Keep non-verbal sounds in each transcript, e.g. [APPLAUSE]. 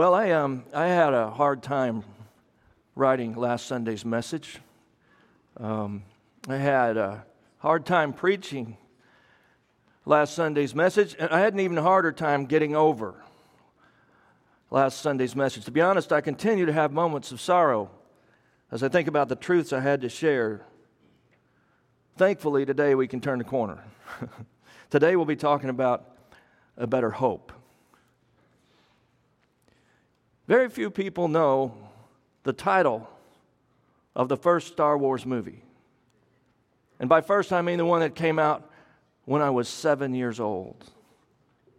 Well, I, um, I had a hard time writing last Sunday's message. Um, I had a hard time preaching last Sunday's message, and I had an even harder time getting over last Sunday's message. To be honest, I continue to have moments of sorrow as I think about the truths I had to share. Thankfully, today we can turn the corner. [LAUGHS] today we'll be talking about a better hope. Very few people know the title of the first Star Wars movie. And by first, I mean the one that came out when I was seven years old.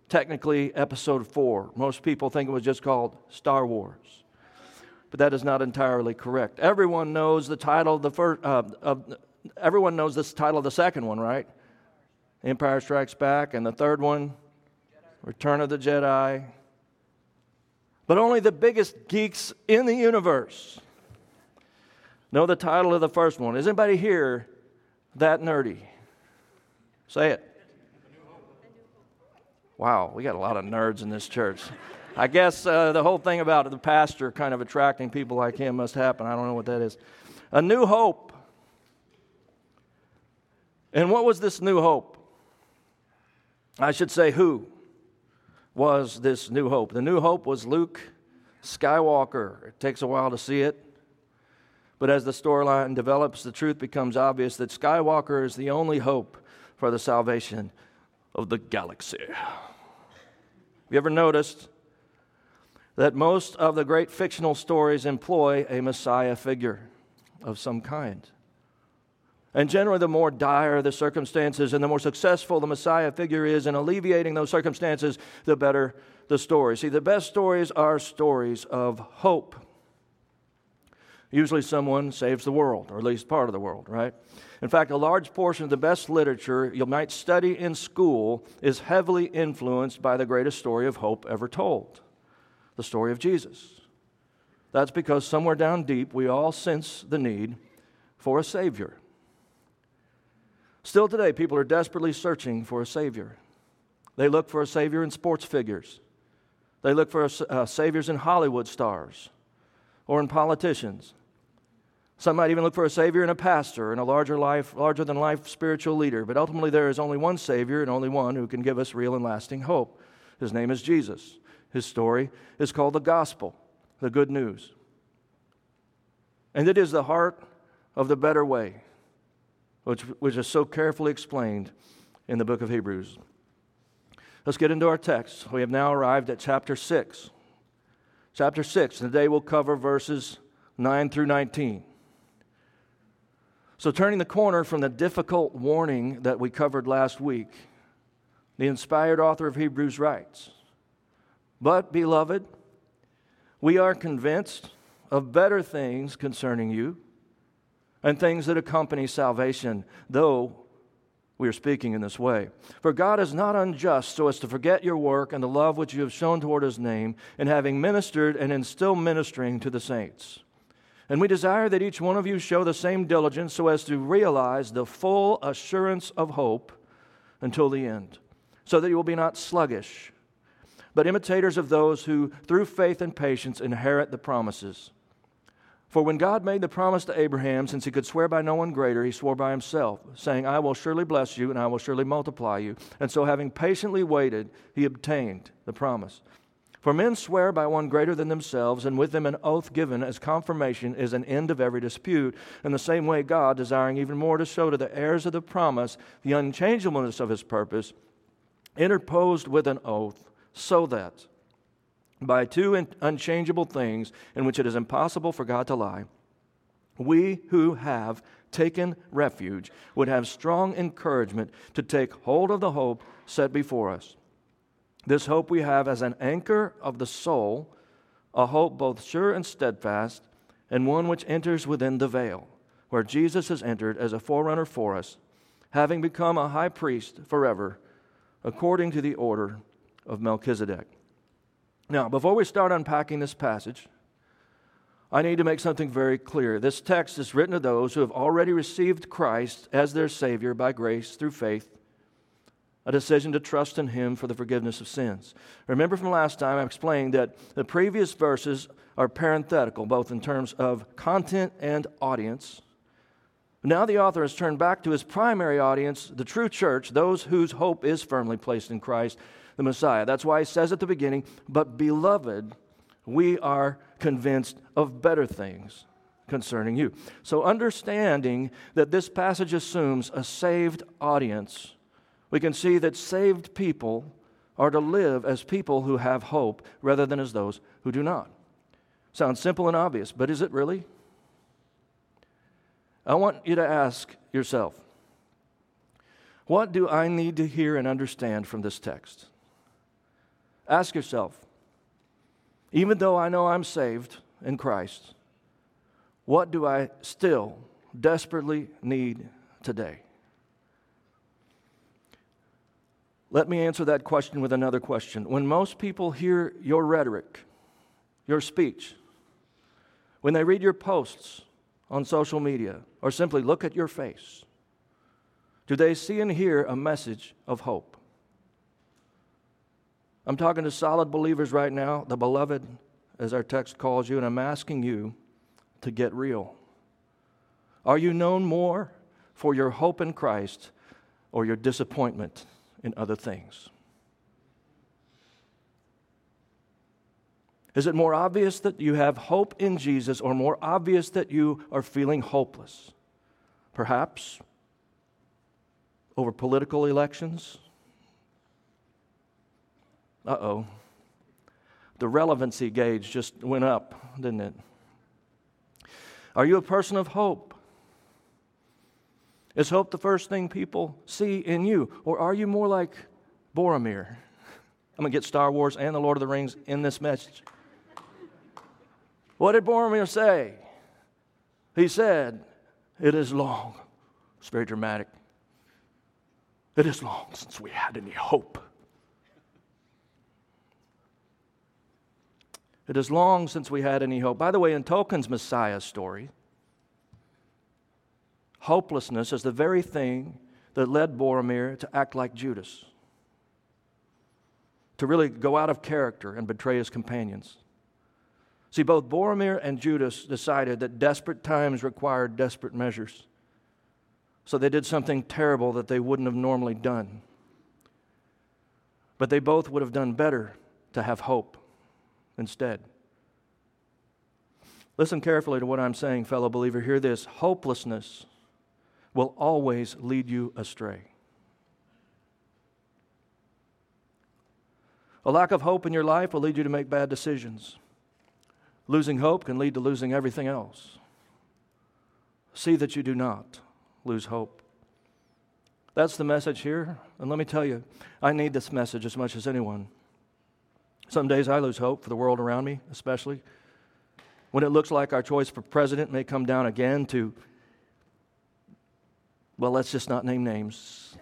Technically, episode four. Most people think it was just called Star Wars. But that is not entirely correct. Everyone knows the title of the first, uh, of, everyone knows this title of the second one, right? Empire Strikes Back. And the third one, Return of the Jedi but only the biggest geeks in the universe know the title of the first one. Is anybody here that nerdy? Say it. Wow, we got a lot of nerds in this church. I guess uh, the whole thing about the pastor kind of attracting people like him must happen. I don't know what that is. A new hope. And what was this new hope? I should say, who? Was this new hope. The new hope was Luke Skywalker. It takes a while to see it. But as the storyline develops, the truth becomes obvious that Skywalker is the only hope for the salvation of the galaxy. Have you ever noticed that most of the great fictional stories employ a Messiah figure of some kind? And generally, the more dire the circumstances and the more successful the Messiah figure is in alleviating those circumstances, the better the story. See, the best stories are stories of hope. Usually, someone saves the world, or at least part of the world, right? In fact, a large portion of the best literature you might study in school is heavily influenced by the greatest story of hope ever told the story of Jesus. That's because somewhere down deep, we all sense the need for a Savior. Still today, people are desperately searching for a Savior. They look for a Savior in sports figures, they look for a, uh, Saviors in Hollywood stars or in politicians. Some might even look for a Savior in a pastor and a larger life, larger than life spiritual leader. But ultimately, there is only one Savior and only one who can give us real and lasting hope. His name is Jesus. His story is called the gospel, the good news. And it is the heart of the better way which, which is so carefully explained in the book of Hebrews. Let's get into our text. We have now arrived at chapter 6. Chapter 6, and today we'll cover verses 9 through 19. So, turning the corner from the difficult warning that we covered last week, the inspired author of Hebrews writes But, beloved, we are convinced of better things concerning you and things that accompany salvation, though we are speaking in this way. For God is not unjust so as to forget your work and the love which you have shown toward his name in having ministered and in still ministering to the saints. And we desire that each one of you show the same diligence so as to realize the full assurance of hope until the end, so that you will be not sluggish, but imitators of those who, through faith and patience, inherit the promises. For when God made the promise to Abraham, since he could swear by no one greater, he swore by himself, saying, I will surely bless you, and I will surely multiply you. And so, having patiently waited, he obtained the promise. For men swear by one greater than themselves, and with them an oath given as confirmation is an end of every dispute. In the same way, God, desiring even more to show to the heirs of the promise the unchangeableness of his purpose, interposed with an oath, so that by two unchangeable things in which it is impossible for God to lie, we who have taken refuge would have strong encouragement to take hold of the hope set before us. This hope we have as an anchor of the soul, a hope both sure and steadfast, and one which enters within the veil, where Jesus has entered as a forerunner for us, having become a high priest forever, according to the order of Melchizedek. Now, before we start unpacking this passage, I need to make something very clear. This text is written to those who have already received Christ as their Savior by grace through faith. a decision to trust in Him for the forgiveness of sins. Remember from last time, I explained that the previous verses are parenthetical, both in terms of content and audience. Now the author has turned back to his primary audience, the true church, those whose hope is firmly placed in Christ, the Messiah. That's why he says at the beginning, But beloved, we are convinced of better things concerning you. So, understanding that this passage assumes a saved audience, we can see that saved people are to live as people who have hope rather than as those who do not. Sounds simple and obvious, but is it really? I want you to ask yourself what do I need to hear and understand from this text? Ask yourself, even though I know I'm saved in Christ, what do I still desperately need today? Let me answer that question with another question. When most people hear your rhetoric, your speech, when they read your posts on social media, or simply look at your face, do they see and hear a message of hope? I'm talking to solid believers right now, the beloved, as our text calls you, and I'm asking you to get real. Are you known more for your hope in Christ or your disappointment in other things? Is it more obvious that you have hope in Jesus or more obvious that you are feeling hopeless? Perhaps over political elections? Uh oh. The relevancy gauge just went up, didn't it? Are you a person of hope? Is hope the first thing people see in you? Or are you more like Boromir? [LAUGHS] I'm going to get Star Wars and the Lord of the Rings in this message. What did Boromir say? He said, It is long. It's very dramatic. It is long since we had any hope. It is long since we had any hope. By the way, in Tolkien's Messiah story, Hopelessness is the very thing that led Boromir to act like Judas, to really go out of character and betray his companions. See, both Boromir and Judas decided that desperate times required desperate measures. So they did something terrible that they wouldn't have normally done. But they both would have done better to have hope instead. Listen carefully to what I'm saying, fellow believer. Hear this hopelessness will always lead you astray. A lack of hope in your life will lead you to make bad decisions. Losing hope can lead to losing everything else. See that you do not lose hope. That's the message here. And let me tell you, I need this message as much as anyone. Some days I lose hope for the world around me, especially when it looks like our choice for president may come down again to well, let's just not name names.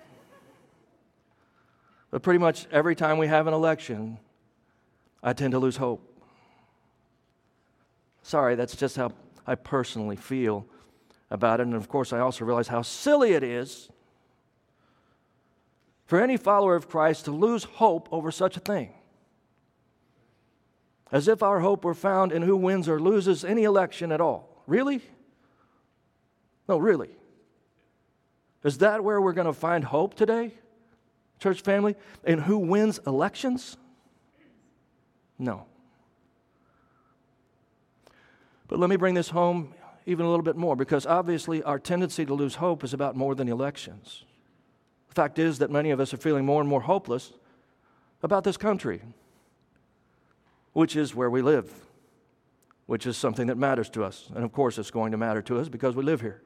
But pretty much every time we have an election, I tend to lose hope. Sorry, that's just how I personally feel about it. And of course, I also realize how silly it is for any follower of Christ to lose hope over such a thing. As if our hope were found in who wins or loses any election at all. Really? No, really. Is that where we're going to find hope today, church family? In who wins elections? No. But let me bring this home even a little bit more because obviously our tendency to lose hope is about more than elections. The fact is that many of us are feeling more and more hopeless about this country, which is where we live, which is something that matters to us. And of course, it's going to matter to us because we live here.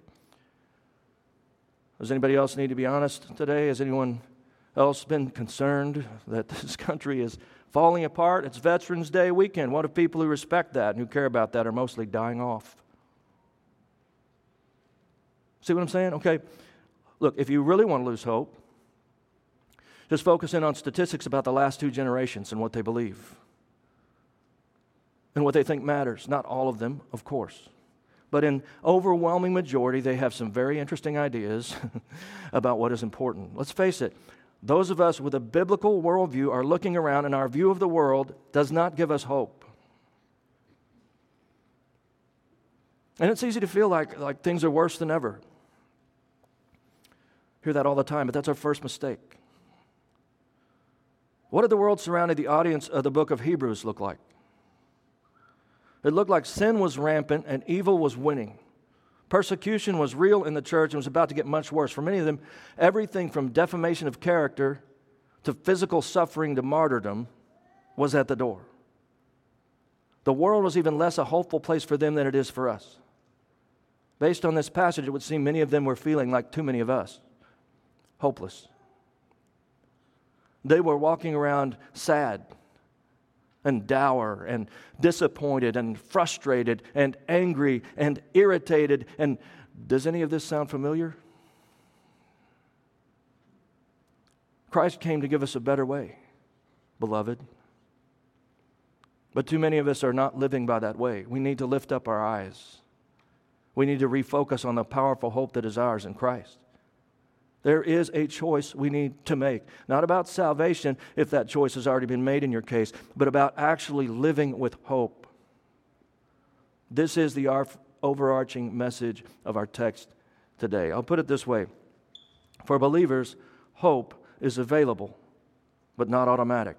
Does anybody else need to be honest today? Has anyone else been concerned that [LAUGHS] this country is falling apart? It's Veterans Day weekend. What if people who respect that and who care about that are mostly dying off? See what I'm saying? Okay. Look, if you really want to lose hope, just focus in on statistics about the last two generations and what they believe and what they think matters. Not all of them, of course but in overwhelming majority, they have some very interesting ideas [LAUGHS] about what is important. Let's face it, those of us with a biblical worldview are looking around and our view of the world does not give us hope. And it's easy to feel like, like things are worse than ever. Hear that all the time, but that's our first mistake. What did the world surrounding the audience of the book of Hebrews look like? It looked like sin was rampant and evil was winning. Persecution was real in the church and was about to get much worse. For many of them, everything from defamation of character to physical suffering to martyrdom was at the door. The world was even less a hopeful place for them than it is for us. Based on this passage, it would seem many of them were feeling like too many of us hopeless. They were walking around sad and dour and disappointed and frustrated and angry and irritated. And does any of this sound familiar? Christ came to give us a better way, beloved. But too many of us are not living by that way. We need to lift up our eyes. We need to refocus on the powerful hope that is ours in Christ. There is a choice we need to make. Not about salvation, if that choice has already been made in your case, but about actually living with hope. This is the overarching message of our text today. I'll put it this way For believers, hope is available, but not automatic.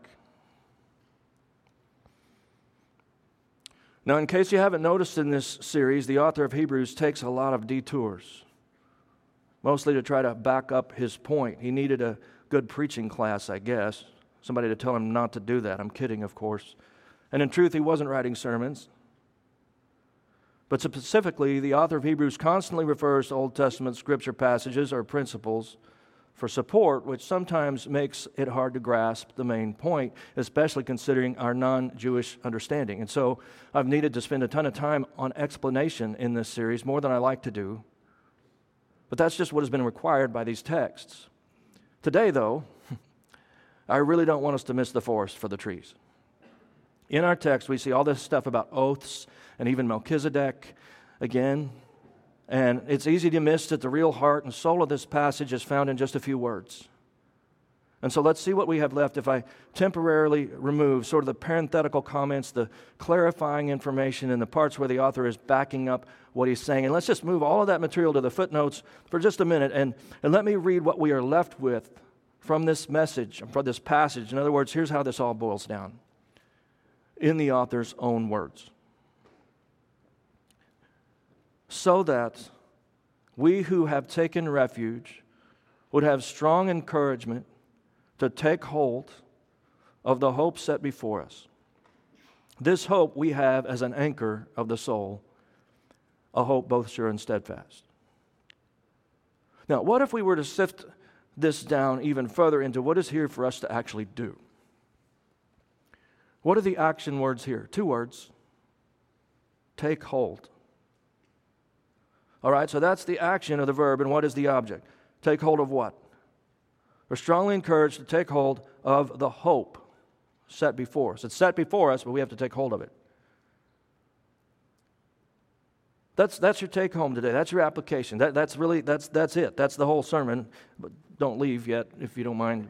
Now, in case you haven't noticed in this series, the author of Hebrews takes a lot of detours mostly to try to back up his point. He needed a good preaching class, I guess, somebody to tell him not to do that. I'm kidding, of course. And in truth, he wasn't writing sermons. But specifically, the author of Hebrews constantly refers to Old Testament scripture passages or principles for support, which sometimes makes it hard to grasp the main point, especially considering our non Jewish understanding. And so I've needed to spend a ton of time on explanation in this series, more than I like to do. But that's just what has been required by these texts. Today, though, [LAUGHS] I really don't want us to miss the forest for the trees. In our text, we see all this stuff about oaths and even Melchizedek again. And it's easy to miss that the real heart and soul of this passage is found in just a few words. And so let's see what we have left if I temporarily remove sort of the parenthetical comments, the clarifying information, and the parts where the author is backing up what he's saying. And let's just move all of that material to the footnotes for just a minute and, and let me read what we are left with from this message, from this passage. In other words, here's how this all boils down in the author's own words. So that we who have taken refuge would have strong encouragement to take hold of the hope set before us. This hope we have as an anchor of the soul, a hope both sure and steadfast. Now, what if we were to sift this down even further into what is here for us to actually do? What are the action words here? Two words take hold. All right, so that's the action of the verb, and what is the object? Take hold of what? We're strongly encouraged to take hold of the hope set before us. It's set before us, but we have to take hold of it. That's, that's your take home today. That's your application. That, that's really, that's, that's it. That's the whole sermon. But don't leave yet, if you don't mind.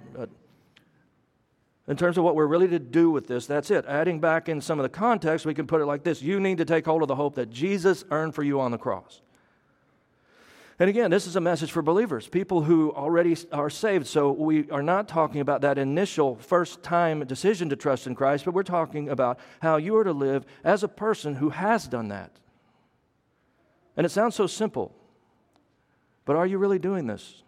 In terms of what we're really to do with this, that's it. Adding back in some of the context, we can put it like this You need to take hold of the hope that Jesus earned for you on the cross. And again, this is a message for believers, people who already are saved. So we are not talking about that initial first time decision to trust in Christ, but we're talking about how you are to live as a person who has done that. And it sounds so simple, but are you really doing this?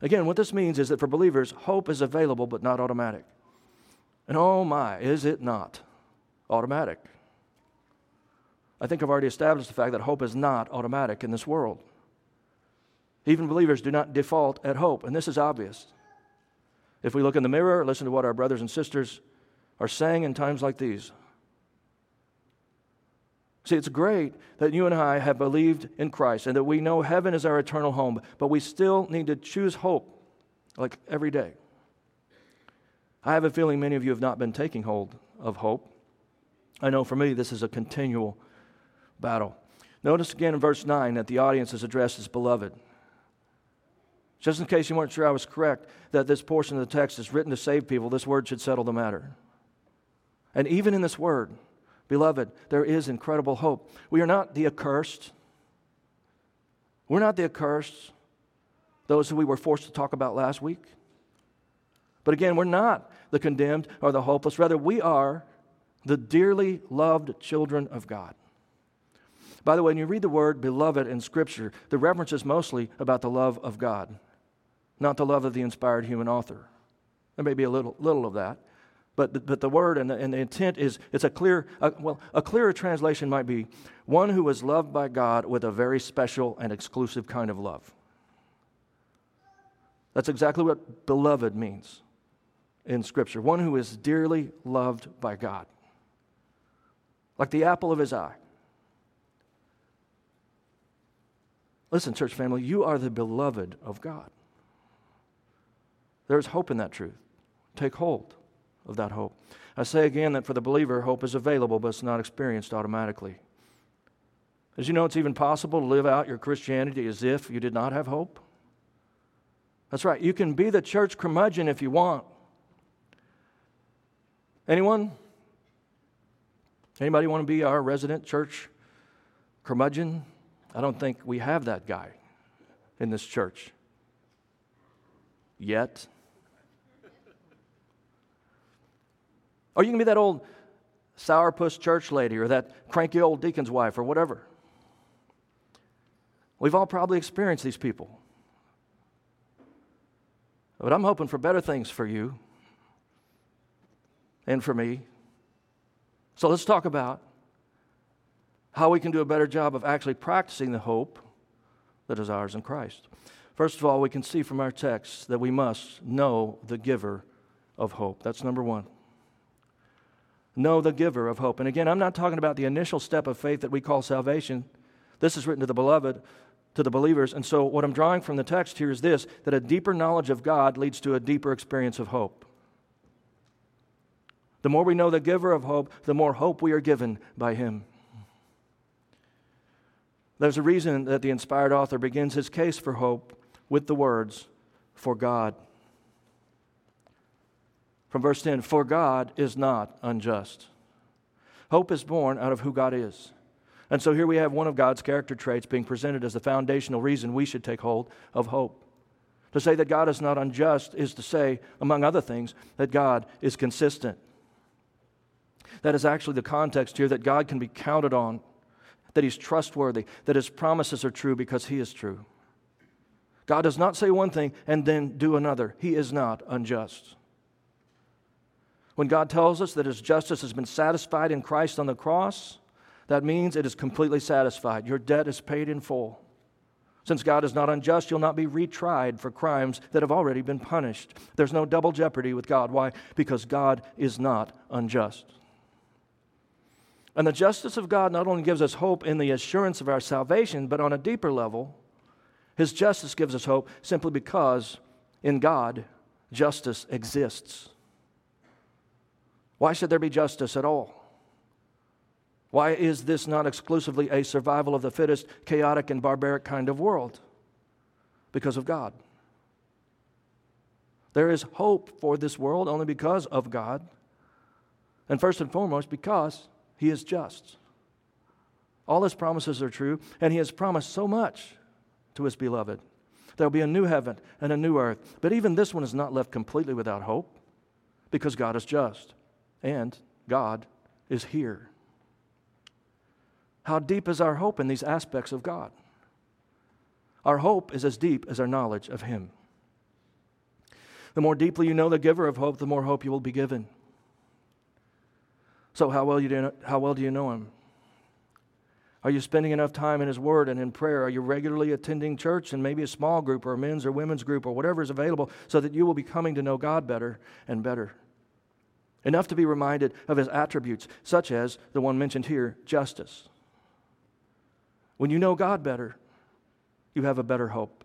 Again, what this means is that for believers, hope is available but not automatic. And oh my, is it not automatic? I think I've already established the fact that hope is not automatic in this world. Even believers do not default at hope, and this is obvious. If we look in the mirror, listen to what our brothers and sisters are saying in times like these. See, it's great that you and I have believed in Christ and that we know heaven is our eternal home, but we still need to choose hope like every day. I have a feeling many of you have not been taking hold of hope. I know for me, this is a continual battle. Notice again in verse 9 that the audience is addressed as beloved. Just in case you weren't sure I was correct that this portion of the text is written to save people, this word should settle the matter. And even in this word, beloved, there is incredible hope. We are not the accursed. We're not the accursed, those who we were forced to talk about last week. But again, we're not the condemned or the hopeless. Rather, we are the dearly loved children of God. By the way, when you read the word beloved in Scripture, the reference is mostly about the love of God, not the love of the inspired human author. There may be a little, little of that, but the, but the word and the, and the intent is it's a clear, uh, well, a clearer translation might be one who is loved by God with a very special and exclusive kind of love. That's exactly what beloved means in Scripture. One who is dearly loved by God, like the apple of his eye. Listen, church family, you are the beloved of God. There's hope in that truth. Take hold of that hope. I say again that for the believer, hope is available, but it's not experienced automatically. As you know, it's even possible to live out your Christianity as if you did not have hope. That's right. You can be the church curmudgeon if you want. Anyone? Anybody want to be our resident church curmudgeon? I don't think we have that guy in this church yet. Or you can be that old sourpuss church lady or that cranky old deacon's wife or whatever. We've all probably experienced these people. But I'm hoping for better things for you and for me. So let's talk about how we can do a better job of actually practicing the hope that is ours in Christ. First of all, we can see from our text that we must know the giver of hope. That's number one know the giver of hope. And again, I'm not talking about the initial step of faith that we call salvation. This is written to the beloved, to the believers. And so, what I'm drawing from the text here is this that a deeper knowledge of God leads to a deeper experience of hope. The more we know the giver of hope, the more hope we are given by him. There's a reason that the inspired author begins his case for hope with the words, for God. From verse 10 For God is not unjust. Hope is born out of who God is. And so here we have one of God's character traits being presented as the foundational reason we should take hold of hope. To say that God is not unjust is to say, among other things, that God is consistent. That is actually the context here that God can be counted on, that He's trustworthy, that His promises are true because He is true. God does not say one thing and then do another. He is not unjust. When God tells us that his justice has been satisfied in Christ on the cross, that means it is completely satisfied. Your debt is paid in full. Since God is not unjust, you'll not be retried for crimes that have already been punished. There's no double jeopardy with God. Why? Because God is not unjust. And the justice of God not only gives us hope in the assurance of our salvation, but on a deeper level, His justice gives us hope simply because in God, justice exists. Why should there be justice at all? Why is this not exclusively a survival of the fittest, chaotic, and barbaric kind of world? Because of God. There is hope for this world only because of God, and first and foremost, because He is just. All His promises are true, and He has promised so much to His beloved. There will be a new heaven and a new earth, but even this one is not left completely without hope because God is just and God is here. How deep is our hope in these aspects of God? Our hope is as deep as our knowledge of Him. The more deeply you know the giver of hope, the more hope you will be given. So, how well, you do, how well do you know Him? Are you spending enough time in His Word and in prayer? Are you regularly attending church and maybe a small group or a men's or women's group or whatever is available so that you will be coming to know God better and better? enough to be reminded of his attributes, such as the one mentioned here justice. When you know God better, you have a better hope.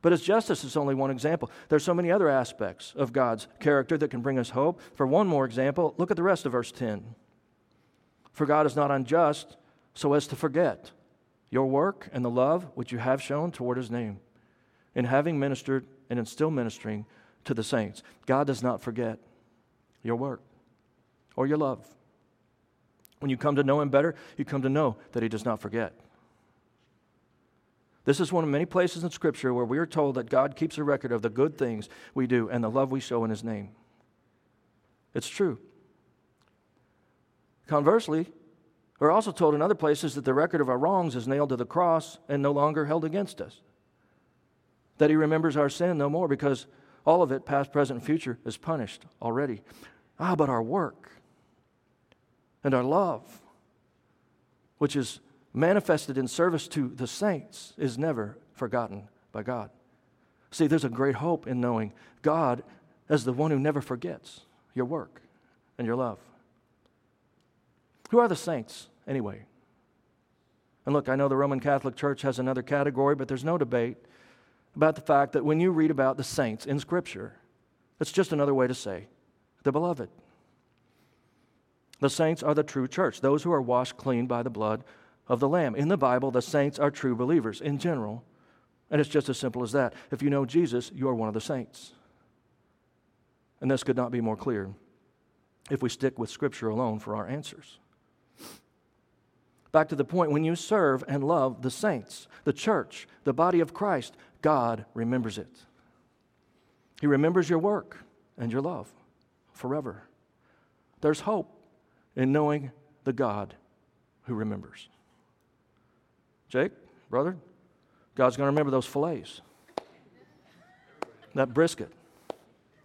But as justice is only one example, there's so many other aspects of God's character that can bring us hope. For one more example, look at the rest of verse 10. For God is not unjust so as to forget your work and the love which you have shown toward his name in having ministered and in still ministering to the saints. God does not forget your work or your love. When you come to know Him better, you come to know that He does not forget. This is one of many places in Scripture where we are told that God keeps a record of the good things we do and the love we show in His name. It's true. Conversely, we're also told in other places that the record of our wrongs is nailed to the cross and no longer held against us. That He remembers our sin no more because all of it, past, present, and future, is punished already. Ah, but our work and our love, which is manifested in service to the saints, is never forgotten by God. See, there's a great hope in knowing God as the one who never forgets your work and your love. Who are the saints, anyway? And look, I know the Roman Catholic Church has another category, but there's no debate about the fact that when you read about the saints in Scripture, it's just another way to say the beloved. The saints are the true church, those who are washed clean by the blood of the Lamb. In the Bible, the saints are true believers in general, and it's just as simple as that. If you know Jesus, you are one of the saints. And this could not be more clear if we stick with Scripture alone for our answers. Back to the point when you serve and love the saints, the church, the body of Christ, God remembers it. He remembers your work and your love forever. There's hope in knowing the God who remembers. Jake, brother, God's going to remember those fillets, that brisket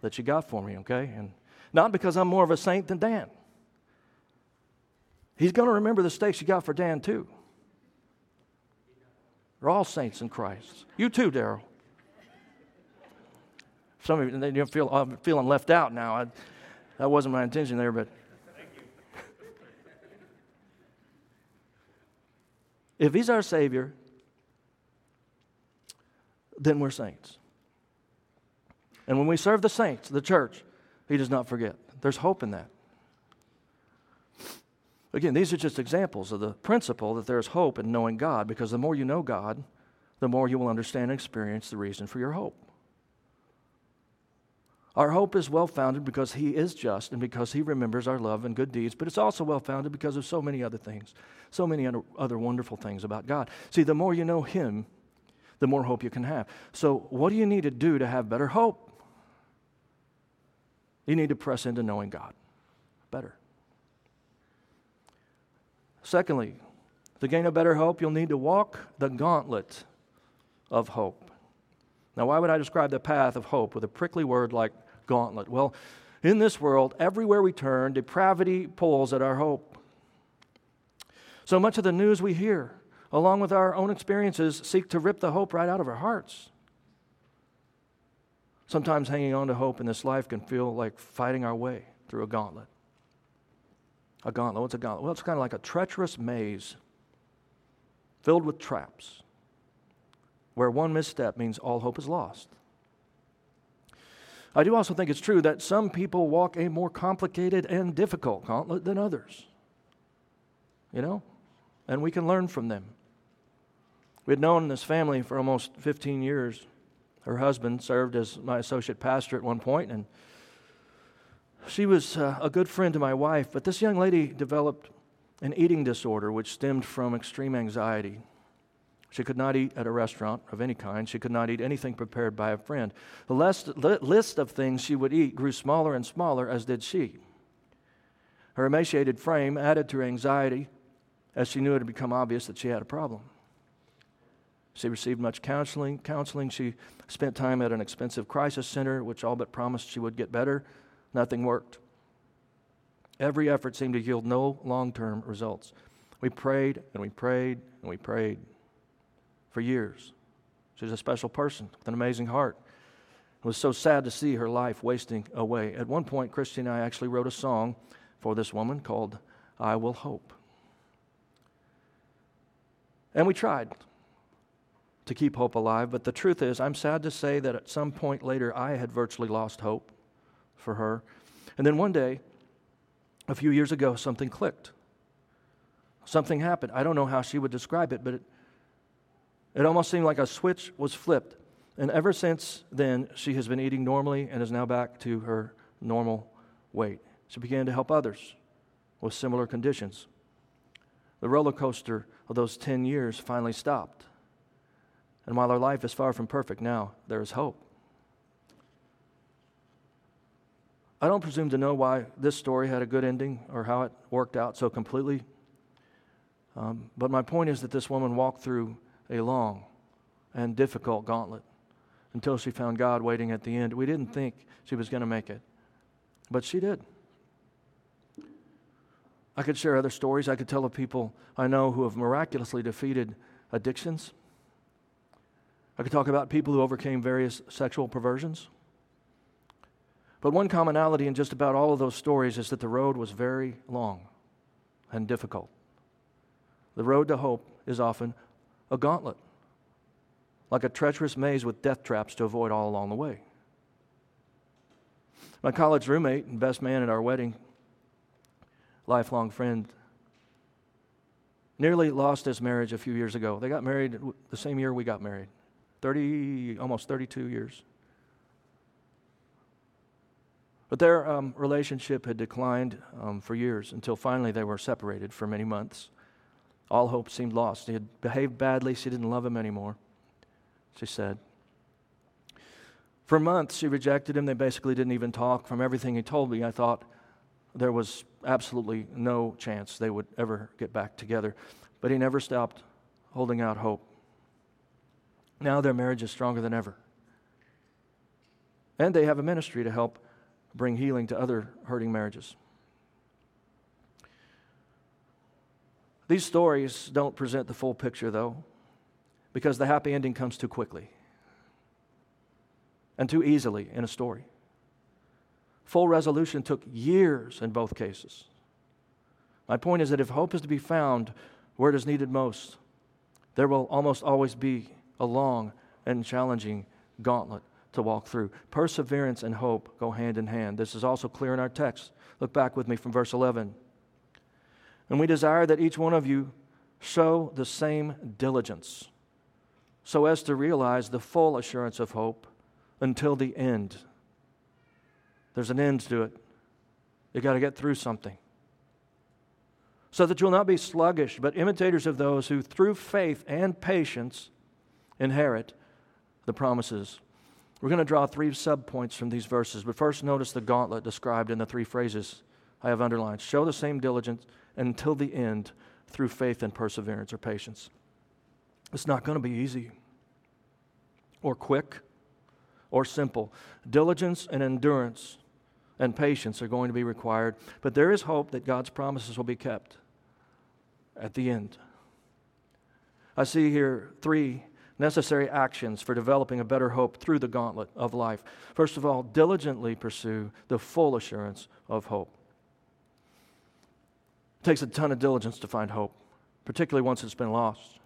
that you got for me, okay? And not because I'm more of a saint than Dan. He's going to remember the steaks you got for Dan, too. We're all saints in Christ. You too, Daryl. Some of you, you feel, I'm feeling left out now. I, that wasn't my intention there, but. If He's our Savior, then we're saints. And when we serve the saints, the church, He does not forget. There's hope in that. Again, these are just examples of the principle that there's hope in knowing God, because the more you know God, the more you will understand and experience the reason for your hope. Our hope is well founded because He is just and because He remembers our love and good deeds, but it's also well founded because of so many other things, so many other wonderful things about God. See, the more you know Him, the more hope you can have. So, what do you need to do to have better hope? You need to press into knowing God better. Secondly, to gain a better hope, you'll need to walk the gauntlet of hope. Now, why would I describe the path of hope with a prickly word like gauntlet? Well, in this world, everywhere we turn, depravity pulls at our hope. So much of the news we hear, along with our own experiences, seek to rip the hope right out of our hearts. Sometimes hanging on to hope in this life can feel like fighting our way through a gauntlet. A gauntlet. What's a gauntlet? Well, it's kind of like a treacherous maze filled with traps where one misstep means all hope is lost. I do also think it's true that some people walk a more complicated and difficult gauntlet than others. You know? And we can learn from them. We had known this family for almost 15 years. Her husband served as my associate pastor at one point, and she was uh, a good friend to my wife, but this young lady developed an eating disorder which stemmed from extreme anxiety. She could not eat at a restaurant of any kind. She could not eat anything prepared by a friend. The list of things she would eat grew smaller and smaller, as did she. Her emaciated frame added to her anxiety as she knew it had become obvious that she had a problem. She received much counseling. Counseling. She spent time at an expensive crisis center, which all but promised she would get better. Nothing worked. Every effort seemed to yield no long term results. We prayed and we prayed and we prayed for years. She's a special person with an amazing heart. It was so sad to see her life wasting away. At one point, Christy and I actually wrote a song for this woman called I Will Hope. And we tried to keep hope alive, but the truth is, I'm sad to say that at some point later, I had virtually lost hope for her. And then one day, a few years ago, something clicked. Something happened. I don't know how she would describe it, but it, it almost seemed like a switch was flipped. And ever since then, she has been eating normally and is now back to her normal weight. She began to help others with similar conditions. The roller coaster of those 10 years finally stopped. And while her life is far from perfect now, there is hope. I don't presume to know why this story had a good ending or how it worked out so completely. Um, but my point is that this woman walked through a long and difficult gauntlet until she found God waiting at the end. We didn't think she was going to make it, but she did. I could share other stories. I could tell of people I know who have miraculously defeated addictions. I could talk about people who overcame various sexual perversions. But one commonality in just about all of those stories is that the road was very long and difficult. The road to hope is often a gauntlet, like a treacherous maze with death traps to avoid all along the way. My college roommate and best man at our wedding, lifelong friend, nearly lost his marriage a few years ago. They got married the same year we got married 30, almost 32 years. But their um, relationship had declined um, for years until finally they were separated for many months. All hope seemed lost. He had behaved badly. She didn't love him anymore, she said. For months, she rejected him. They basically didn't even talk. From everything he told me, I thought there was absolutely no chance they would ever get back together. But he never stopped holding out hope. Now their marriage is stronger than ever. And they have a ministry to help bring healing to other hurting marriages. These stories don't present the full picture, though, because the happy ending comes too quickly and too easily in a story. Full resolution took years in both cases. My point is that if hope is to be found where it is needed most, there will almost always be a long and challenging gauntlet to walk through. Perseverance and hope go hand in hand. This is also clear in our text. Look back with me from verse 11. And we desire that each one of you show the same diligence so as to realize the full assurance of hope until the end. There's an end to it. You got to get through something. So that you'll not be sluggish, but imitators of those who, through faith and patience, inherit the promises. We're going to draw three subpoints from these verses, but first notice the gauntlet described in the three phrases I have underlined. Show the same diligence until the end through faith and perseverance or patience. It's not going to be easy or quick or simple. Diligence and endurance and patience are going to be required, but there is hope that God's promises will be kept at the end. I see here three necessary actions for developing a better hope through the gauntlet of life. First of all, diligently pursue the full assurance of hope. It takes a ton of diligence to find hope, particularly once it's been lost.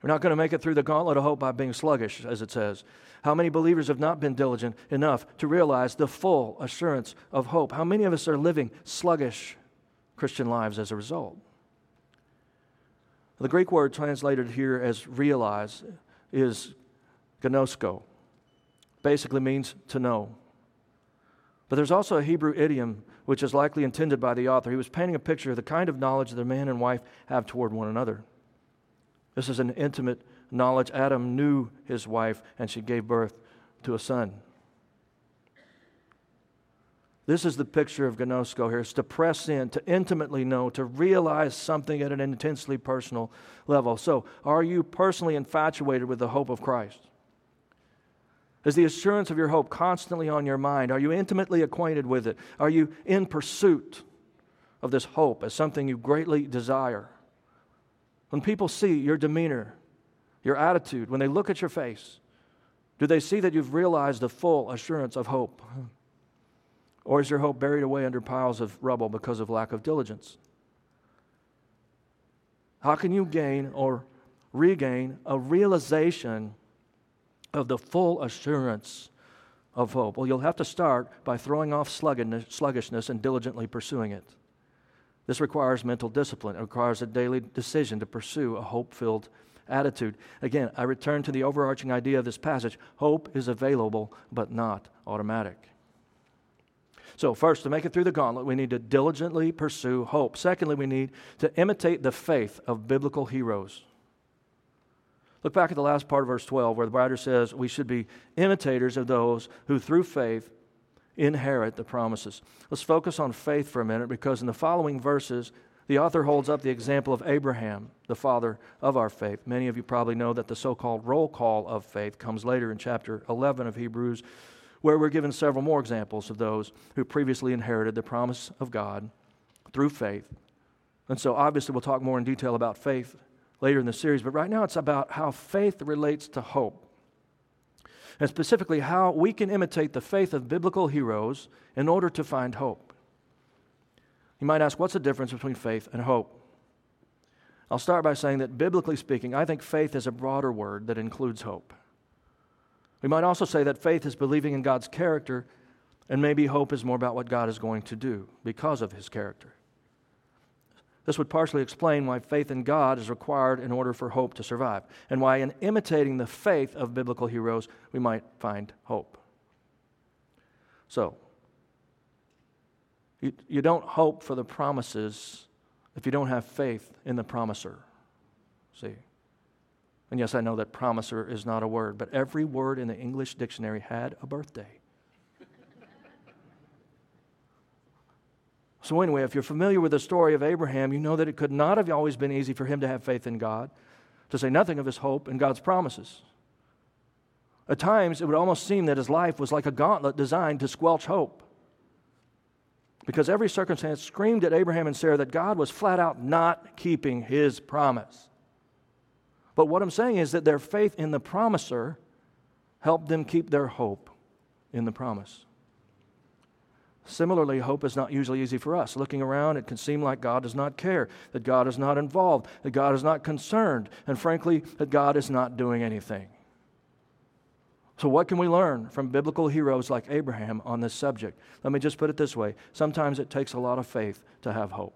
We're not going to make it through the gauntlet of hope by being sluggish, as it says. How many believers have not been diligent enough to realize the full assurance of hope? How many of us are living sluggish Christian lives as a result? The Greek word translated here as realize is ginosko. Basically means to know. But there's also a Hebrew idiom which is likely intended by the author. He was painting a picture of the kind of knowledge that a man and wife have toward one another. This is an intimate knowledge. Adam knew his wife, and she gave birth to a son. This is the picture of Ginosko here. It's to press in, to intimately know, to realize something at an intensely personal level. So, are you personally infatuated with the hope of Christ? Is the assurance of your hope constantly on your mind? Are you intimately acquainted with it? Are you in pursuit of this hope as something you greatly desire? When people see your demeanor, your attitude, when they look at your face, do they see that you've realized the full assurance of hope? Or is your hope buried away under piles of rubble because of lack of diligence? How can you gain or regain a realization of the full assurance of hope? Well, you'll have to start by throwing off sluggishness and diligently pursuing it. This requires mental discipline. It requires a daily decision to pursue a hope filled attitude. Again, I return to the overarching idea of this passage hope is available, but not automatic. So, first, to make it through the gauntlet, we need to diligently pursue hope. Secondly, we need to imitate the faith of biblical heroes. Look back at the last part of verse 12, where the writer says we should be imitators of those who, through faith, inherit the promises. Let's focus on faith for a minute because in the following verses, the author holds up the example of Abraham, the father of our faith. Many of you probably know that the so called roll call of faith comes later in chapter 11 of Hebrews, where we're given several more examples of those who previously inherited the promise of God through faith. And so, obviously, we'll talk more in detail about faith later in the series, but right now it's about how faith relates to hope. And specifically, how we can imitate the faith of biblical heroes in order to find hope. You might ask, what's the difference between faith and hope? I'll start by saying that, biblically speaking, I think faith is a broader word that includes hope. We might also say that faith is believing in God's character, and maybe hope is more about what God is going to do because of his character. This would partially explain why faith in God is required in order for hope to survive, and why, in imitating the faith of biblical heroes, we might find hope. So, you, you don't hope for the promises if you don't have faith in the promiser. See? And yes, I know that promiser is not a word, but every word in the English dictionary had a birthday. So, anyway, if you're familiar with the story of Abraham, you know that it could not have always been easy for him to have faith in God, to say nothing of his hope in God's promises. At times, it would almost seem that his life was like a gauntlet designed to squelch hope. Because every circumstance screamed at Abraham and Sarah that God was flat out not keeping his promise. But what I'm saying is that their faith in the promiser helped them keep their hope in the promise. Similarly, hope is not usually easy for us. Looking around, it can seem like God does not care, that God is not involved, that God is not concerned, and frankly, that God is not doing anything. So, what can we learn from biblical heroes like Abraham on this subject? Let me just put it this way sometimes it takes a lot of faith to have hope.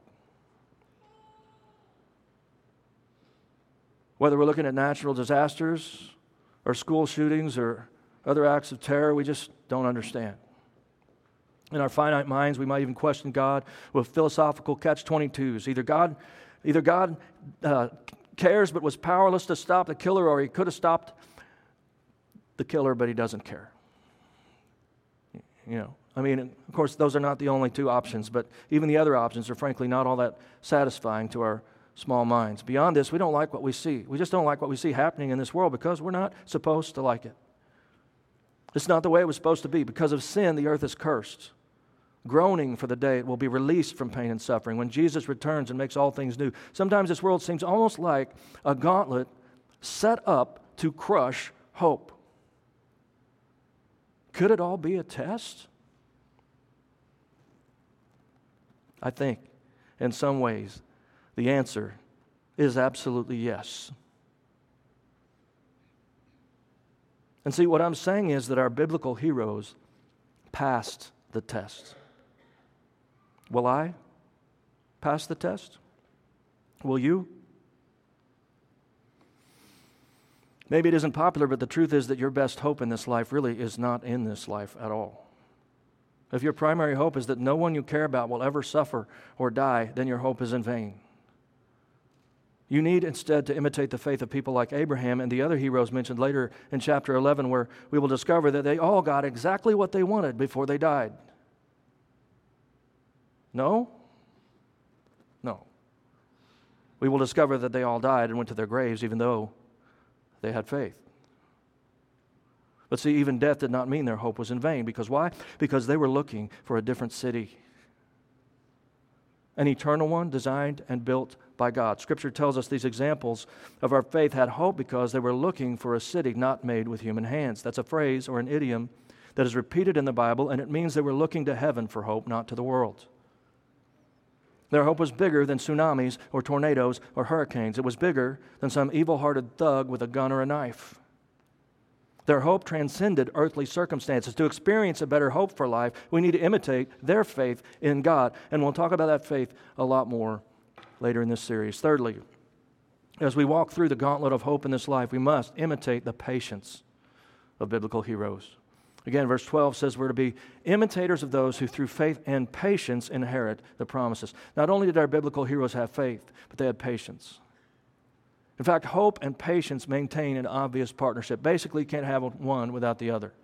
Whether we're looking at natural disasters or school shootings or other acts of terror, we just don't understand. In our finite minds, we might even question God with philosophical catch 22s. Either God, either God uh, cares but was powerless to stop the killer, or he could have stopped the killer, but he doesn't care. You know, I mean, of course, those are not the only two options, but even the other options are frankly not all that satisfying to our small minds. Beyond this, we don't like what we see. We just don't like what we see happening in this world because we're not supposed to like it. It's not the way it was supposed to be. Because of sin, the earth is cursed. Groaning for the day it will be released from pain and suffering when Jesus returns and makes all things new. Sometimes this world seems almost like a gauntlet set up to crush hope. Could it all be a test? I think, in some ways, the answer is absolutely yes. And see, what I'm saying is that our biblical heroes passed the test. Will I pass the test? Will you? Maybe it isn't popular, but the truth is that your best hope in this life really is not in this life at all. If your primary hope is that no one you care about will ever suffer or die, then your hope is in vain. You need instead to imitate the faith of people like Abraham and the other heroes mentioned later in chapter 11, where we will discover that they all got exactly what they wanted before they died. No? No. We will discover that they all died and went to their graves, even though they had faith. But see, even death did not mean their hope was in vain. Because why? Because they were looking for a different city, an eternal one designed and built by God. Scripture tells us these examples of our faith had hope because they were looking for a city not made with human hands. That's a phrase or an idiom that is repeated in the Bible, and it means they were looking to heaven for hope, not to the world. Their hope was bigger than tsunamis or tornadoes or hurricanes. It was bigger than some evil hearted thug with a gun or a knife. Their hope transcended earthly circumstances. To experience a better hope for life, we need to imitate their faith in God. And we'll talk about that faith a lot more later in this series. Thirdly, As we walk through the gauntlet of hope in this life, we must imitate the patience of biblical heroes. Again, verse 12 says we're to be imitators of those who through faith and patience inherit the promises. Not only did our biblical heroes have faith, but they had patience. In fact, hope and patience maintain an obvious partnership. Basically, you can't have one without the other.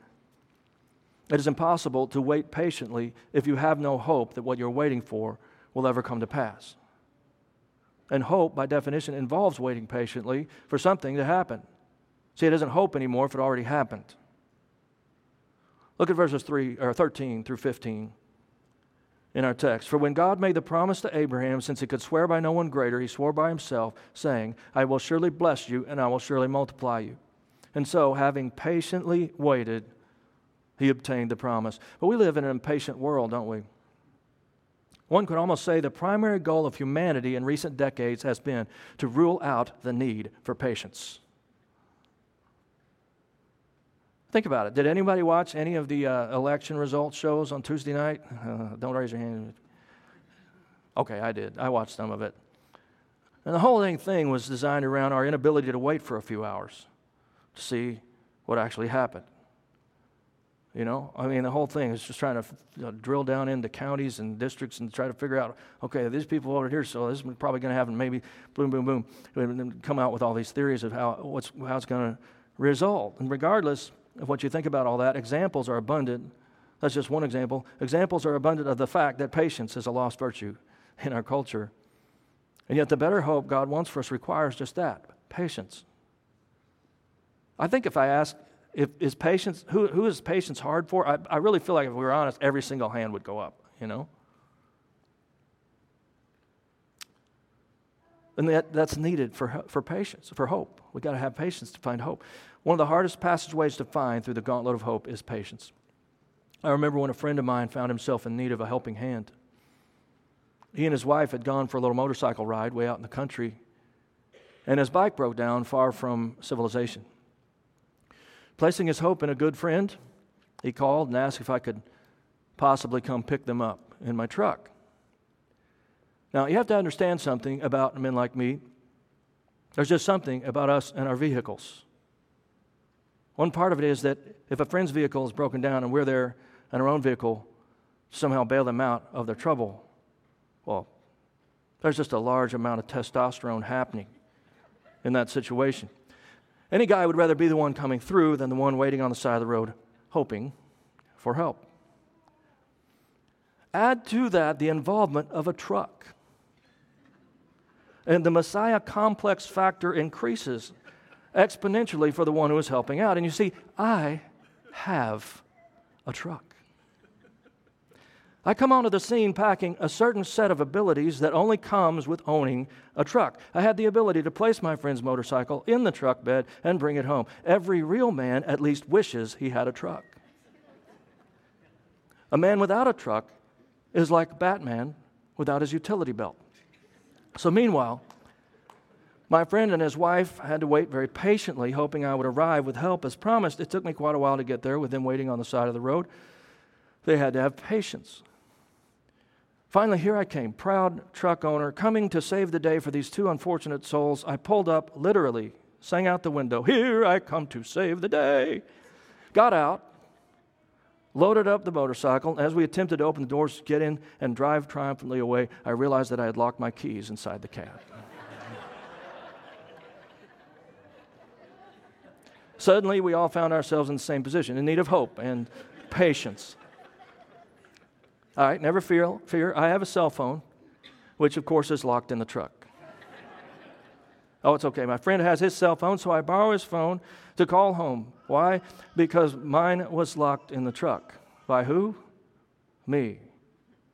It is impossible to wait patiently if you have no hope that what you're waiting for will ever come to pass. And hope, by definition, involves waiting patiently for something to happen. See, it isn't hope anymore if it already happened. Look at verses 3 or 13 through 15 in our text. For when God made the promise to Abraham, since he could swear by no one greater, he swore by himself, saying, I will surely bless you and I will surely multiply you. And so, having patiently waited, he obtained the promise. But we live in an impatient world, don't we? One could almost say the primary goal of humanity in recent decades has been to rule out the need for patience. Think about it. Did anybody watch any of the uh, election results shows on Tuesday night? Uh, don't raise your hand. Okay, I did. I watched some of it. And the whole thing was designed around our inability to wait for a few hours to see what actually happened. You know, I mean, the whole thing is just trying to you know, drill down into counties and districts and try to figure out, okay, these people over here, so this is probably going to happen. Maybe, boom, boom, boom, and come out with all these theories of how what's how it's going to result. And regardless, of what you think about all that, examples are abundant. That's just one example. Examples are abundant of the fact that patience is a lost virtue in our culture. And yet, the better hope God wants for us requires just that patience. I think if I ask, if is patience, who, who is patience hard for? I, I really feel like if we were honest, every single hand would go up, you know? And that, that's needed for, for patience, for hope. We've got to have patience to find hope. One of the hardest passageways to find through the gauntlet of hope is patience. I remember when a friend of mine found himself in need of a helping hand. He and his wife had gone for a little motorcycle ride way out in the country, and his bike broke down far from civilization. Placing his hope in a good friend, he called and asked if I could possibly come pick them up in my truck. Now, you have to understand something about men like me. There's just something about us and our vehicles. One part of it is that if a friend's vehicle is broken down and we're there in our own vehicle, somehow bail them out of their trouble, well, there's just a large amount of testosterone happening in that situation. Any guy would rather be the one coming through than the one waiting on the side of the road hoping for help. Add to that the involvement of a truck. And the Messiah complex factor increases exponentially for the one who is helping out. And you see, I have a truck. I come onto the scene packing a certain set of abilities that only comes with owning a truck. I had the ability to place my friend's motorcycle in the truck bed and bring it home. Every real man at least wishes he had a truck. A man without a truck is like Batman without his utility belt. So, meanwhile, my friend and his wife had to wait very patiently, hoping I would arrive with help as promised. It took me quite a while to get there with them waiting on the side of the road. They had to have patience. Finally, here I came, proud truck owner, coming to save the day for these two unfortunate souls. I pulled up, literally, sang out the window, Here I come to save the day. Got out, loaded up the motorcycle. As we attempted to open the doors, to get in, and drive triumphantly away, I realized that I had locked my keys inside the cab. [LAUGHS] Suddenly, we all found ourselves in the same position, in need of hope and patience. All right, never fear, fear. I have a cell phone, which of course is locked in the truck. Oh, it's okay. My friend has his cell phone, so I borrow his phone to call home. Why? Because mine was locked in the truck. By who? Me.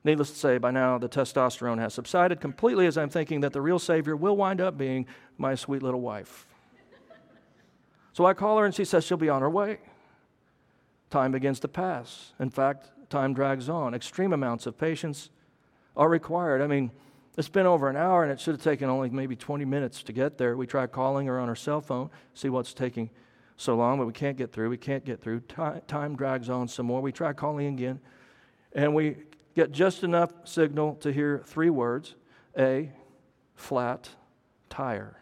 Needless to say, by now the testosterone has subsided completely as I'm thinking that the real Savior will wind up being my sweet little wife. So I call her and she says she'll be on her way. Time begins to pass. In fact, time drags on. Extreme amounts of patience are required. I mean, it's been over an hour and it should have taken only maybe 20 minutes to get there. We try calling her on her cell phone, see what's taking so long, but we can't get through. We can't get through. Time drags on some more. We try calling again, and we get just enough signal to hear three words a flat tire.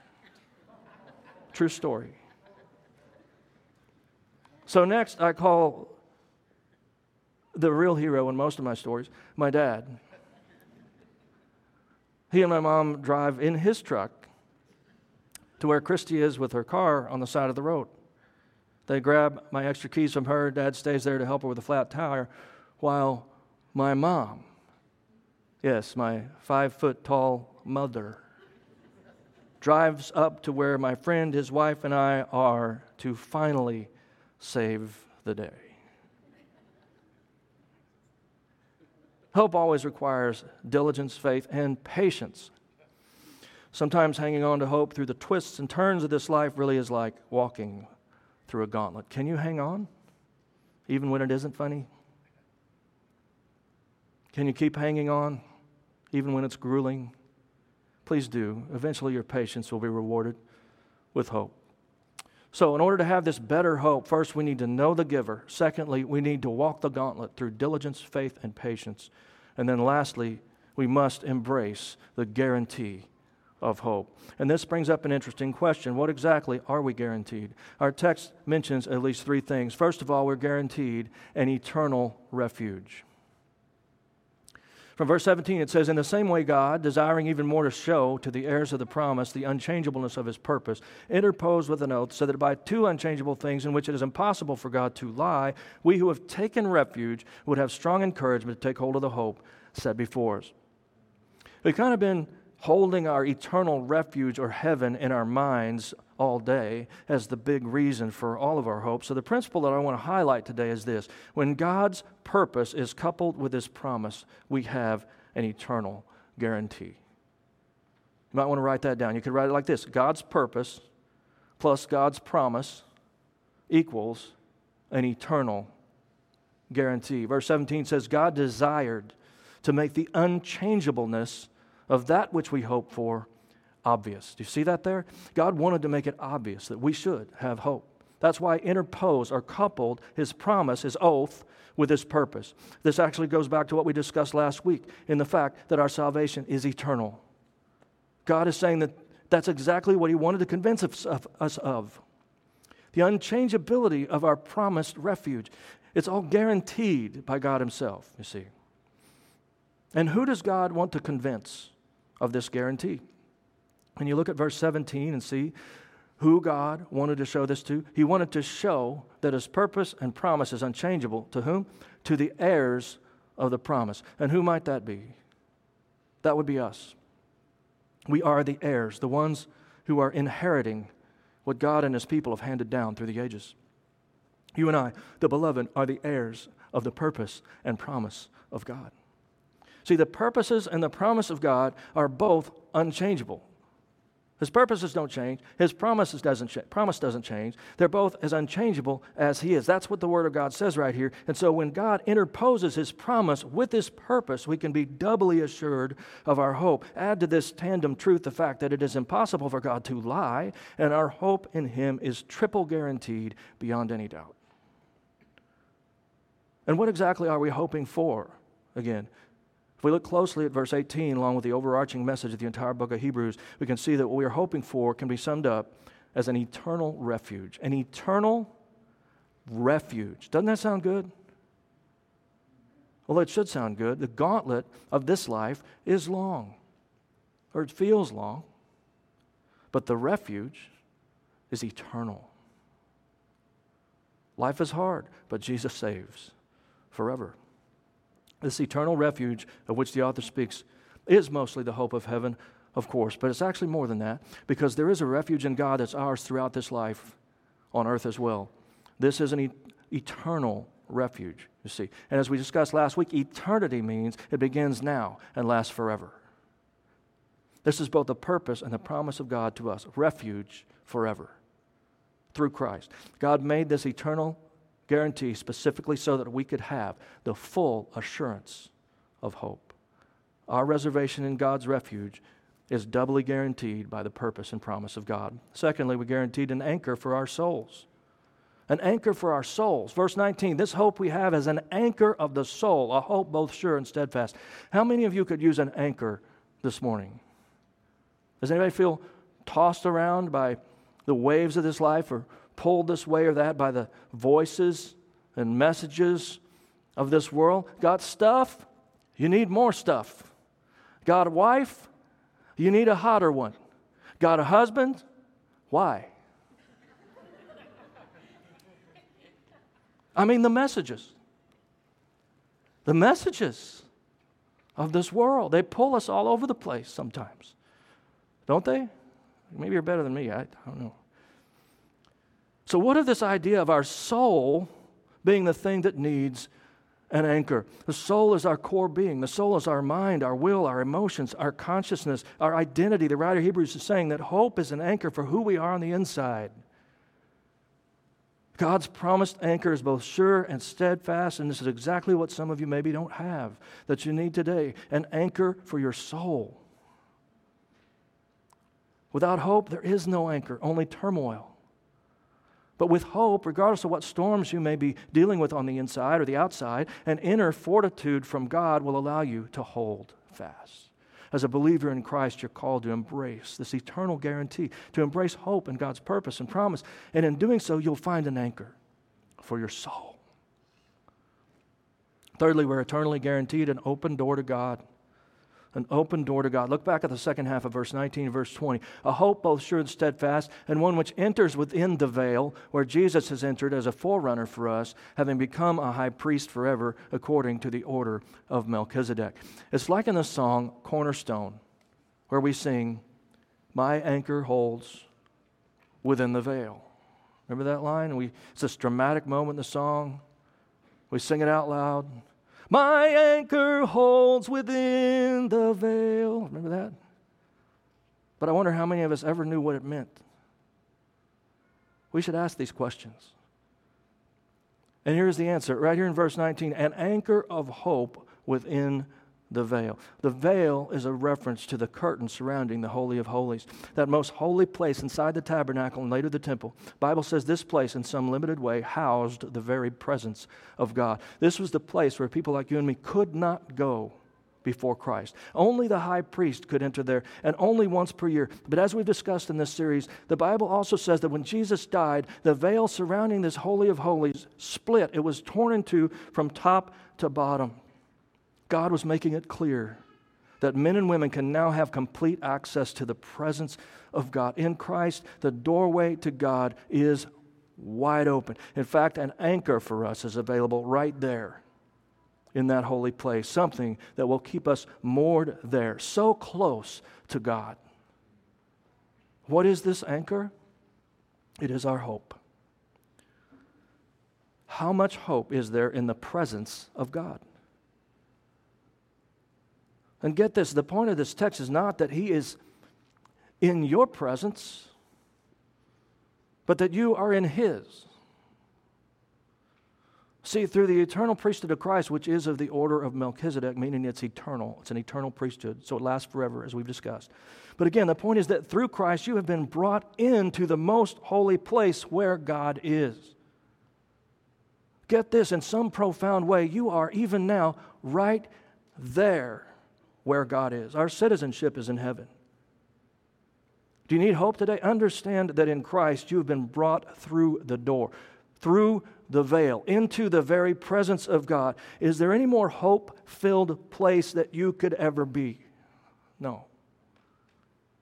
True story. So, next, I call the real hero in most of my stories my dad. He and my mom drive in his truck to where Christy is with her car on the side of the road. They grab my extra keys from her. Dad stays there to help her with a flat tire while my mom, yes, my five foot tall mother, drives up to where my friend, his wife, and I are to finally save the day. Hope always requires diligence, faith, and patience. Sometimes hanging on to hope through the twists and turns of this life really is like walking through a gauntlet. Can you hang on even when it isn't funny? Can you keep hanging on even when it's grueling? Please do. Eventually, your patience will be rewarded with hope. So, in order to have this better hope, first we need to know the giver. Secondly, we need to walk the gauntlet through diligence, faith, and patience. And then lastly, we must embrace the guarantee of hope. And this brings up an interesting question. What exactly are we guaranteed? Our text mentions at least three things. First of all, we're guaranteed an eternal refuge. From verse 17, it says, In the same way, God, desiring even more to show to the heirs of the promise the unchangeableness of his purpose, interposed with an oath, so that by two unchangeable things in which it is impossible for God to lie, we who have taken refuge would have strong encouragement to take hold of the hope set before us. We've kind of been holding our eternal refuge or heaven in our minds all day as the big reason for all of our hope. So, the principle that I want to highlight today is this when God's purpose is coupled with His promise, we have an eternal guarantee. You might want to write that down. You could write it like this God's purpose plus God's promise equals an eternal guarantee. Verse 17 says, God desired to make the unchangeableness of that which we hope for obvious. Do you see that there? God wanted to make it obvious that we should have hope. That's why interpose or coupled his promise, his oath, with his purpose. This actually goes back to what we discussed last week in the fact that our salvation is eternal. God is saying that that's exactly what he wanted to convince us of. The unchangeability of our promised refuge. It's all guaranteed by God himself, you see. And who does God want to convince? Of this guarantee. And you look at verse 17 and see who God wanted to show this to. He wanted to show that his purpose and promise is unchangeable. To whom? To the heirs of the promise. And who might that be? That would be us. We are the heirs, the ones who are inheriting what God and his people have handed down through the ages. You and I, the beloved, are the heirs of the purpose and promise of God. See, the purposes and the promise of God are both unchangeable. His purposes don't change. His promises doesn't ch- promise doesn't change. They're both as unchangeable as He is. That's what the Word of God says right here. And so when God interposes His promise with His purpose, we can be doubly assured of our hope. Add to this tandem truth the fact that it is impossible for God to lie, and our hope in Him is triple guaranteed beyond any doubt. And what exactly are we hoping for? Again, if we look closely at verse 18, along with the overarching message of the entire book of Hebrews, we can see that what we are hoping for can be summed up as an eternal refuge. An eternal refuge. Doesn't that sound good? Well, it should sound good. The gauntlet of this life is long, or it feels long, but the refuge is eternal. Life is hard, but Jesus saves forever. This eternal refuge of which the author speaks is mostly the hope of heaven, of course, but it's actually more than that because there is a refuge in God that's ours throughout this life on earth as well. This is an e- eternal refuge, you see. And as we discussed last week, eternity means it begins now and lasts forever. This is both the purpose and the promise of God to us refuge forever through Christ. God made this eternal guarantee specifically so that we could have the full assurance of hope. Our reservation in God's refuge is doubly guaranteed by the purpose and promise of God. Secondly, we guaranteed an anchor for our souls. An anchor for our souls. Verse 19, this hope we have is an anchor of the soul, a hope both sure and steadfast. How many of you could use an anchor this morning? Does anybody feel tossed around by The waves of this life are pulled this way or that by the voices and messages of this world. Got stuff? You need more stuff. Got a wife? You need a hotter one. Got a husband? Why? I mean, the messages. The messages of this world. They pull us all over the place sometimes. Don't they? Maybe you're better than me. I, I don't know. So, what of this idea of our soul being the thing that needs an anchor? The soul is our core being. The soul is our mind, our will, our emotions, our consciousness, our identity. The writer of Hebrews is saying that hope is an anchor for who we are on the inside. God's promised anchor is both sure and steadfast, and this is exactly what some of you maybe don't have that you need today an anchor for your soul. Without hope, there is no anchor, only turmoil. But with hope, regardless of what storms you may be dealing with on the inside or the outside, an inner fortitude from God will allow you to hold fast. As a believer in Christ, you're called to embrace this eternal guarantee, to embrace hope and God's purpose and promise. And in doing so, you'll find an anchor for your soul. Thirdly, we're eternally guaranteed an open door to God an open door to God. Look back at the second half of verse 19 verse 20. A hope both sure and steadfast, and one which enters within the veil, where Jesus has entered as a forerunner for us, having become a high priest forever, according to the order of Melchizedek. It's like in the song Cornerstone, where we sing, My anchor holds within the veil. Remember that line? We, it's this dramatic moment in the song. We sing it out loud. My anchor holds within the veil. Remember that? But I wonder how many of us ever knew what it meant. We should ask these questions. And here's the answer right here in verse 19 an anchor of hope within the veil. The veil is a reference to the curtain surrounding the Holy of Holies, that most holy place inside the tabernacle and later the temple. Bible says this place, in some limited way, housed the very presence of God. This was the place where people like you and me could not go before Christ. Only the high priest could enter there, and only once per year. But as we've discussed in this series, the Bible also says that when Jesus died, the veil surrounding this Holy of Holies split. It was torn in two from top to bottom. God was making it clear that men and women can now have complete access to the presence of God. In Christ, the doorway to God is wide open. In fact, an anchor for us is available right there in that holy place, something that will keep us moored there, so close to God. What is this anchor? It is our hope. How much hope is there in the presence of God? And get this the point of this text is not that He is in your presence, but that you are in His. See, through the eternal priesthood of Christ, which is of the order of Melchizedek, meaning it's eternal, it's an eternal priesthood, so it lasts forever, as we've discussed. But again, the point is that through Christ, you have been brought into the most holy place where God is. Get this, in some profound way, you are even now right there where God is. Our citizenship is in heaven. Do you need hope today? Understand that in Christ you have been brought through the door, through the veil, into the very presence of God. Is there any more hope filled place that you could ever be? No.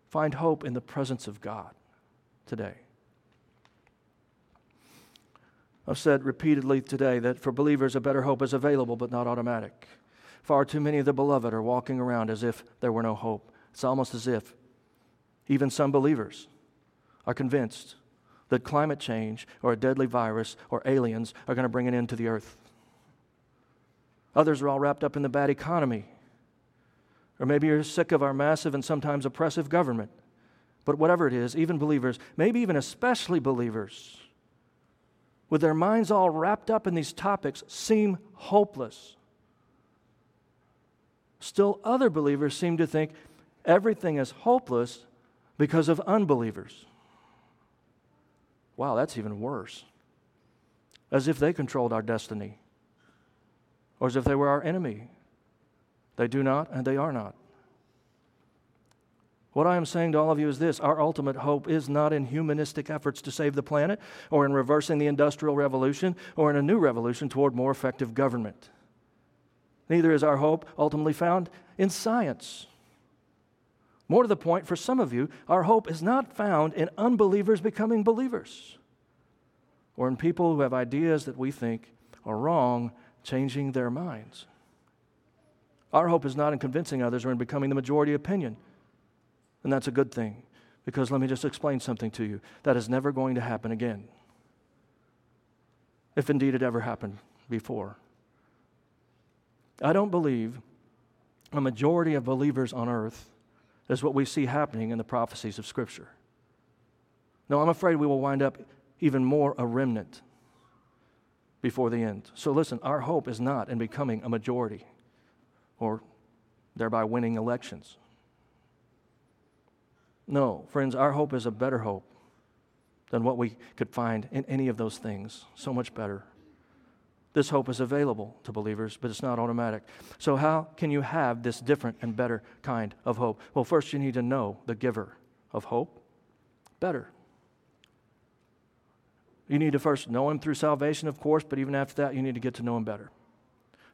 Find hope in the presence of God today. I've said repeatedly today that for believers, a better hope is available but not automatic. Far too many of the beloved are walking around as if there were no hope. It's almost as if even some believers are convinced that climate change or a deadly virus or aliens are going to bring an end to the earth. Others are all wrapped up in the bad economy. Or maybe you're sick of our massive and sometimes oppressive government. But whatever it is, even believers, maybe even especially believers, with their minds all wrapped up in these topics, seem hopeless. Still, other believers seem to think everything is hopeless because of unbelievers. Wow, that's even worse. As if they controlled our destiny, or as if they were our enemy. They do not, and they are not. What I am saying to all of you is this our ultimate hope is not in humanistic efforts to save the planet, or in reversing the Industrial Revolution, or in a new revolution toward more effective government. Neither is our hope ultimately found in science. More to the point, for some of you, our hope is not found in unbelievers becoming believers, or in people who have ideas that we think are wrong changing their minds. Our hope is not in convincing others or in becoming the majority opinion. And that's a good thing, because let me just explain something to you. That is never going to happen again, if indeed it ever happened before. I don't believe a majority of believers on earth is what we see happening in the prophecies of Scripture. No, I'm afraid we will wind up even more a remnant before the end. So listen, our hope is not in becoming a majority or thereby winning elections. No, friends, our hope is a better hope than what we could find in any of those things. So much better. This hope is available to believers, but it's not automatic. So, how can you have this different and better kind of hope? Well, first, you need to know the giver of hope better. You need to first know him through salvation, of course, but even after that, you need to get to know him better.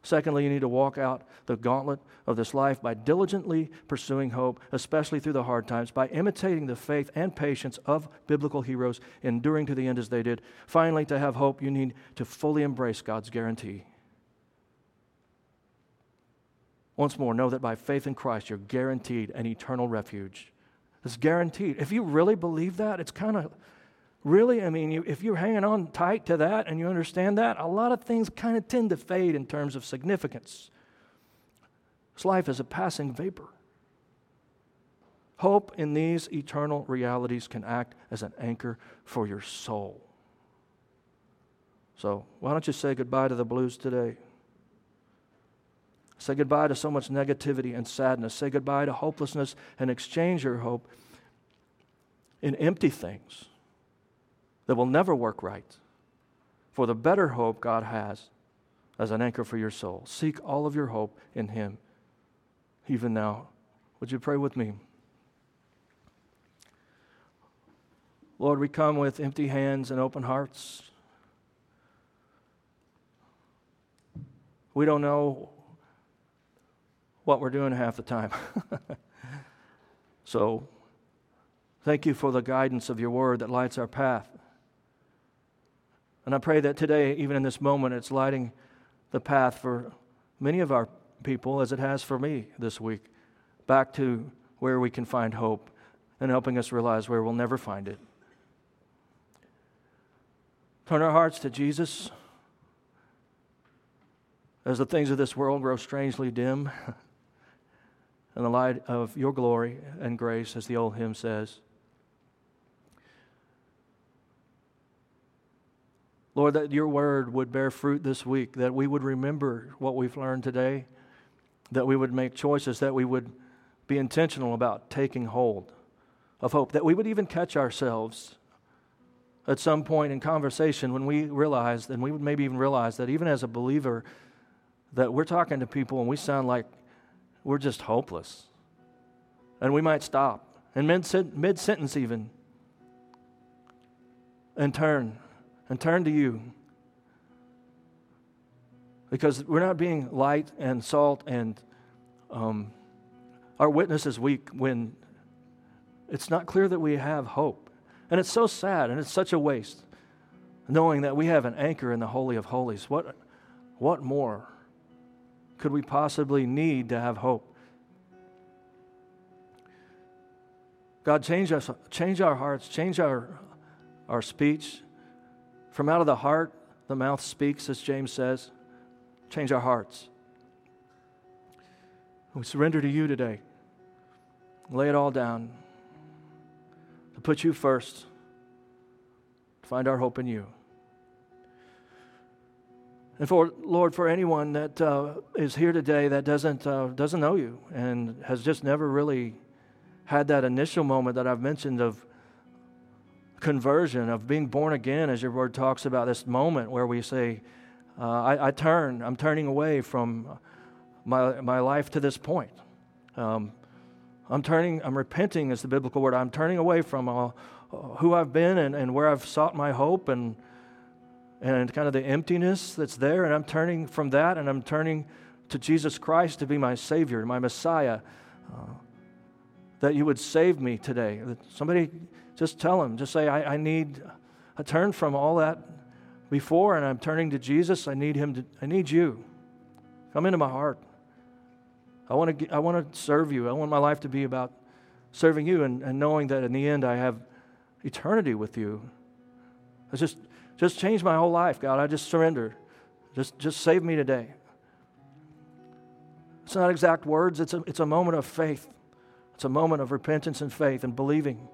Secondly, you need to walk out the gauntlet of this life by diligently pursuing hope, especially through the hard times, by imitating the faith and patience of biblical heroes, enduring to the end as they did. Finally, to have hope, you need to fully embrace God's guarantee. Once more, know that by faith in Christ, you're guaranteed an eternal refuge. It's guaranteed. If you really believe that, it's kind of Really, I mean, you, if you're hanging on tight to that and you understand that, a lot of things kind of tend to fade in terms of significance. This life is a passing vapor. Hope in these eternal realities can act as an anchor for your soul. So, why don't you say goodbye to the blues today? Say goodbye to so much negativity and sadness. Say goodbye to hopelessness and exchange your hope in empty things that will never work right for the better hope God has as an anchor for your soul. Seek all of your hope in Him, even now. Would you pray with me? Lord, we come with empty hands and open hearts. We don't know what we're doing half the time. [LAUGHS] so, thank you for the guidance of your word that lights our path. And I pray that today, even in this moment, it's lighting the path for many of our people, as it has for me this week, back to where we can find hope and helping us realize where we'll never find it. Turn our hearts to Jesus as the things of this world grow strangely dim [LAUGHS] in the light of your glory and grace, as the old hymn says. Lord, that your word would bear fruit this week, that we would remember what we've learned today, that we would make choices, that we would be intentional about taking hold of hope, that we would even catch ourselves at some point in conversation when we realize, and we would maybe even realize that even as a believer, that we're talking to people and we sound like we're just hopeless. And we might stop, and mid sentence even, and turn and turn to you. Because we're not being light and salt, and um, our witness is weak when it's not clear that we have hope. And it's so sad and it's such a waste knowing that we have an anchor in the Holy of Holies. What, what more could we possibly need to have hope? God, change us, change our hearts, change our, our speech, from out of the heart, the mouth speaks, as James says. Change our hearts. We surrender to you today. Lay it all down. To put you first. To find our hope in you. And for Lord, for anyone that uh, is here today that doesn't uh, doesn't know you and has just never really had that initial moment that I've mentioned of conversion, of being born again, as your word talks about, this moment where we say, uh, I, I, turn, I'm turning away from my, my life to this point. Um, I'm turning, I'm repenting is the biblical word. I'm turning away from uh, who I've been and, and where I've sought my hope and, and kind of the emptiness that's there. And I'm turning from that and I'm turning to Jesus Christ to be my Savior, my Messiah. Uh, that you would save me today. Somebody just tell him, just say, I, I need, I turn from all that before and I'm turning to Jesus. I need him to, I need you. Come into my heart. I want to, I want to serve you. I want my life to be about serving you and, and knowing that in the end I have eternity with you. I just, just changed my whole life, God. I just surrender. Just, just save me today. It's not exact words, it's a, it's a moment of faith. It's a moment of repentance and faith and believing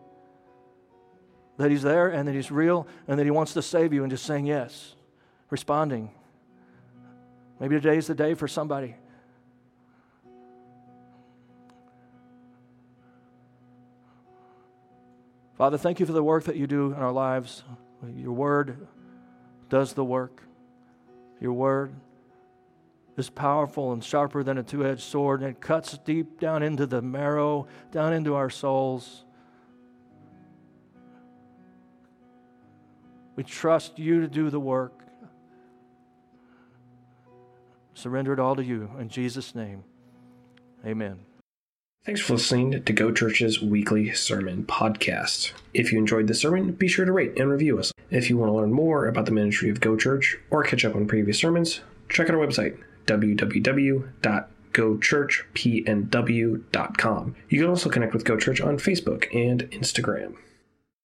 that He's there and that He's real and that He wants to save you and just saying yes, responding. Maybe today's the day for somebody. Father, thank you for the work that you do in our lives. Your word does the work. Your word is powerful and sharper than a two edged sword, and it cuts deep down into the marrow, down into our souls. We trust you to do the work. Surrender it all to you. In Jesus' name, amen. Thanks for listening to Go Church's weekly sermon podcast. If you enjoyed the sermon, be sure to rate and review us. If you want to learn more about the ministry of Go Church or catch up on previous sermons, check out our website, www.gochurchpnw.com. You can also connect with Go Church on Facebook and Instagram.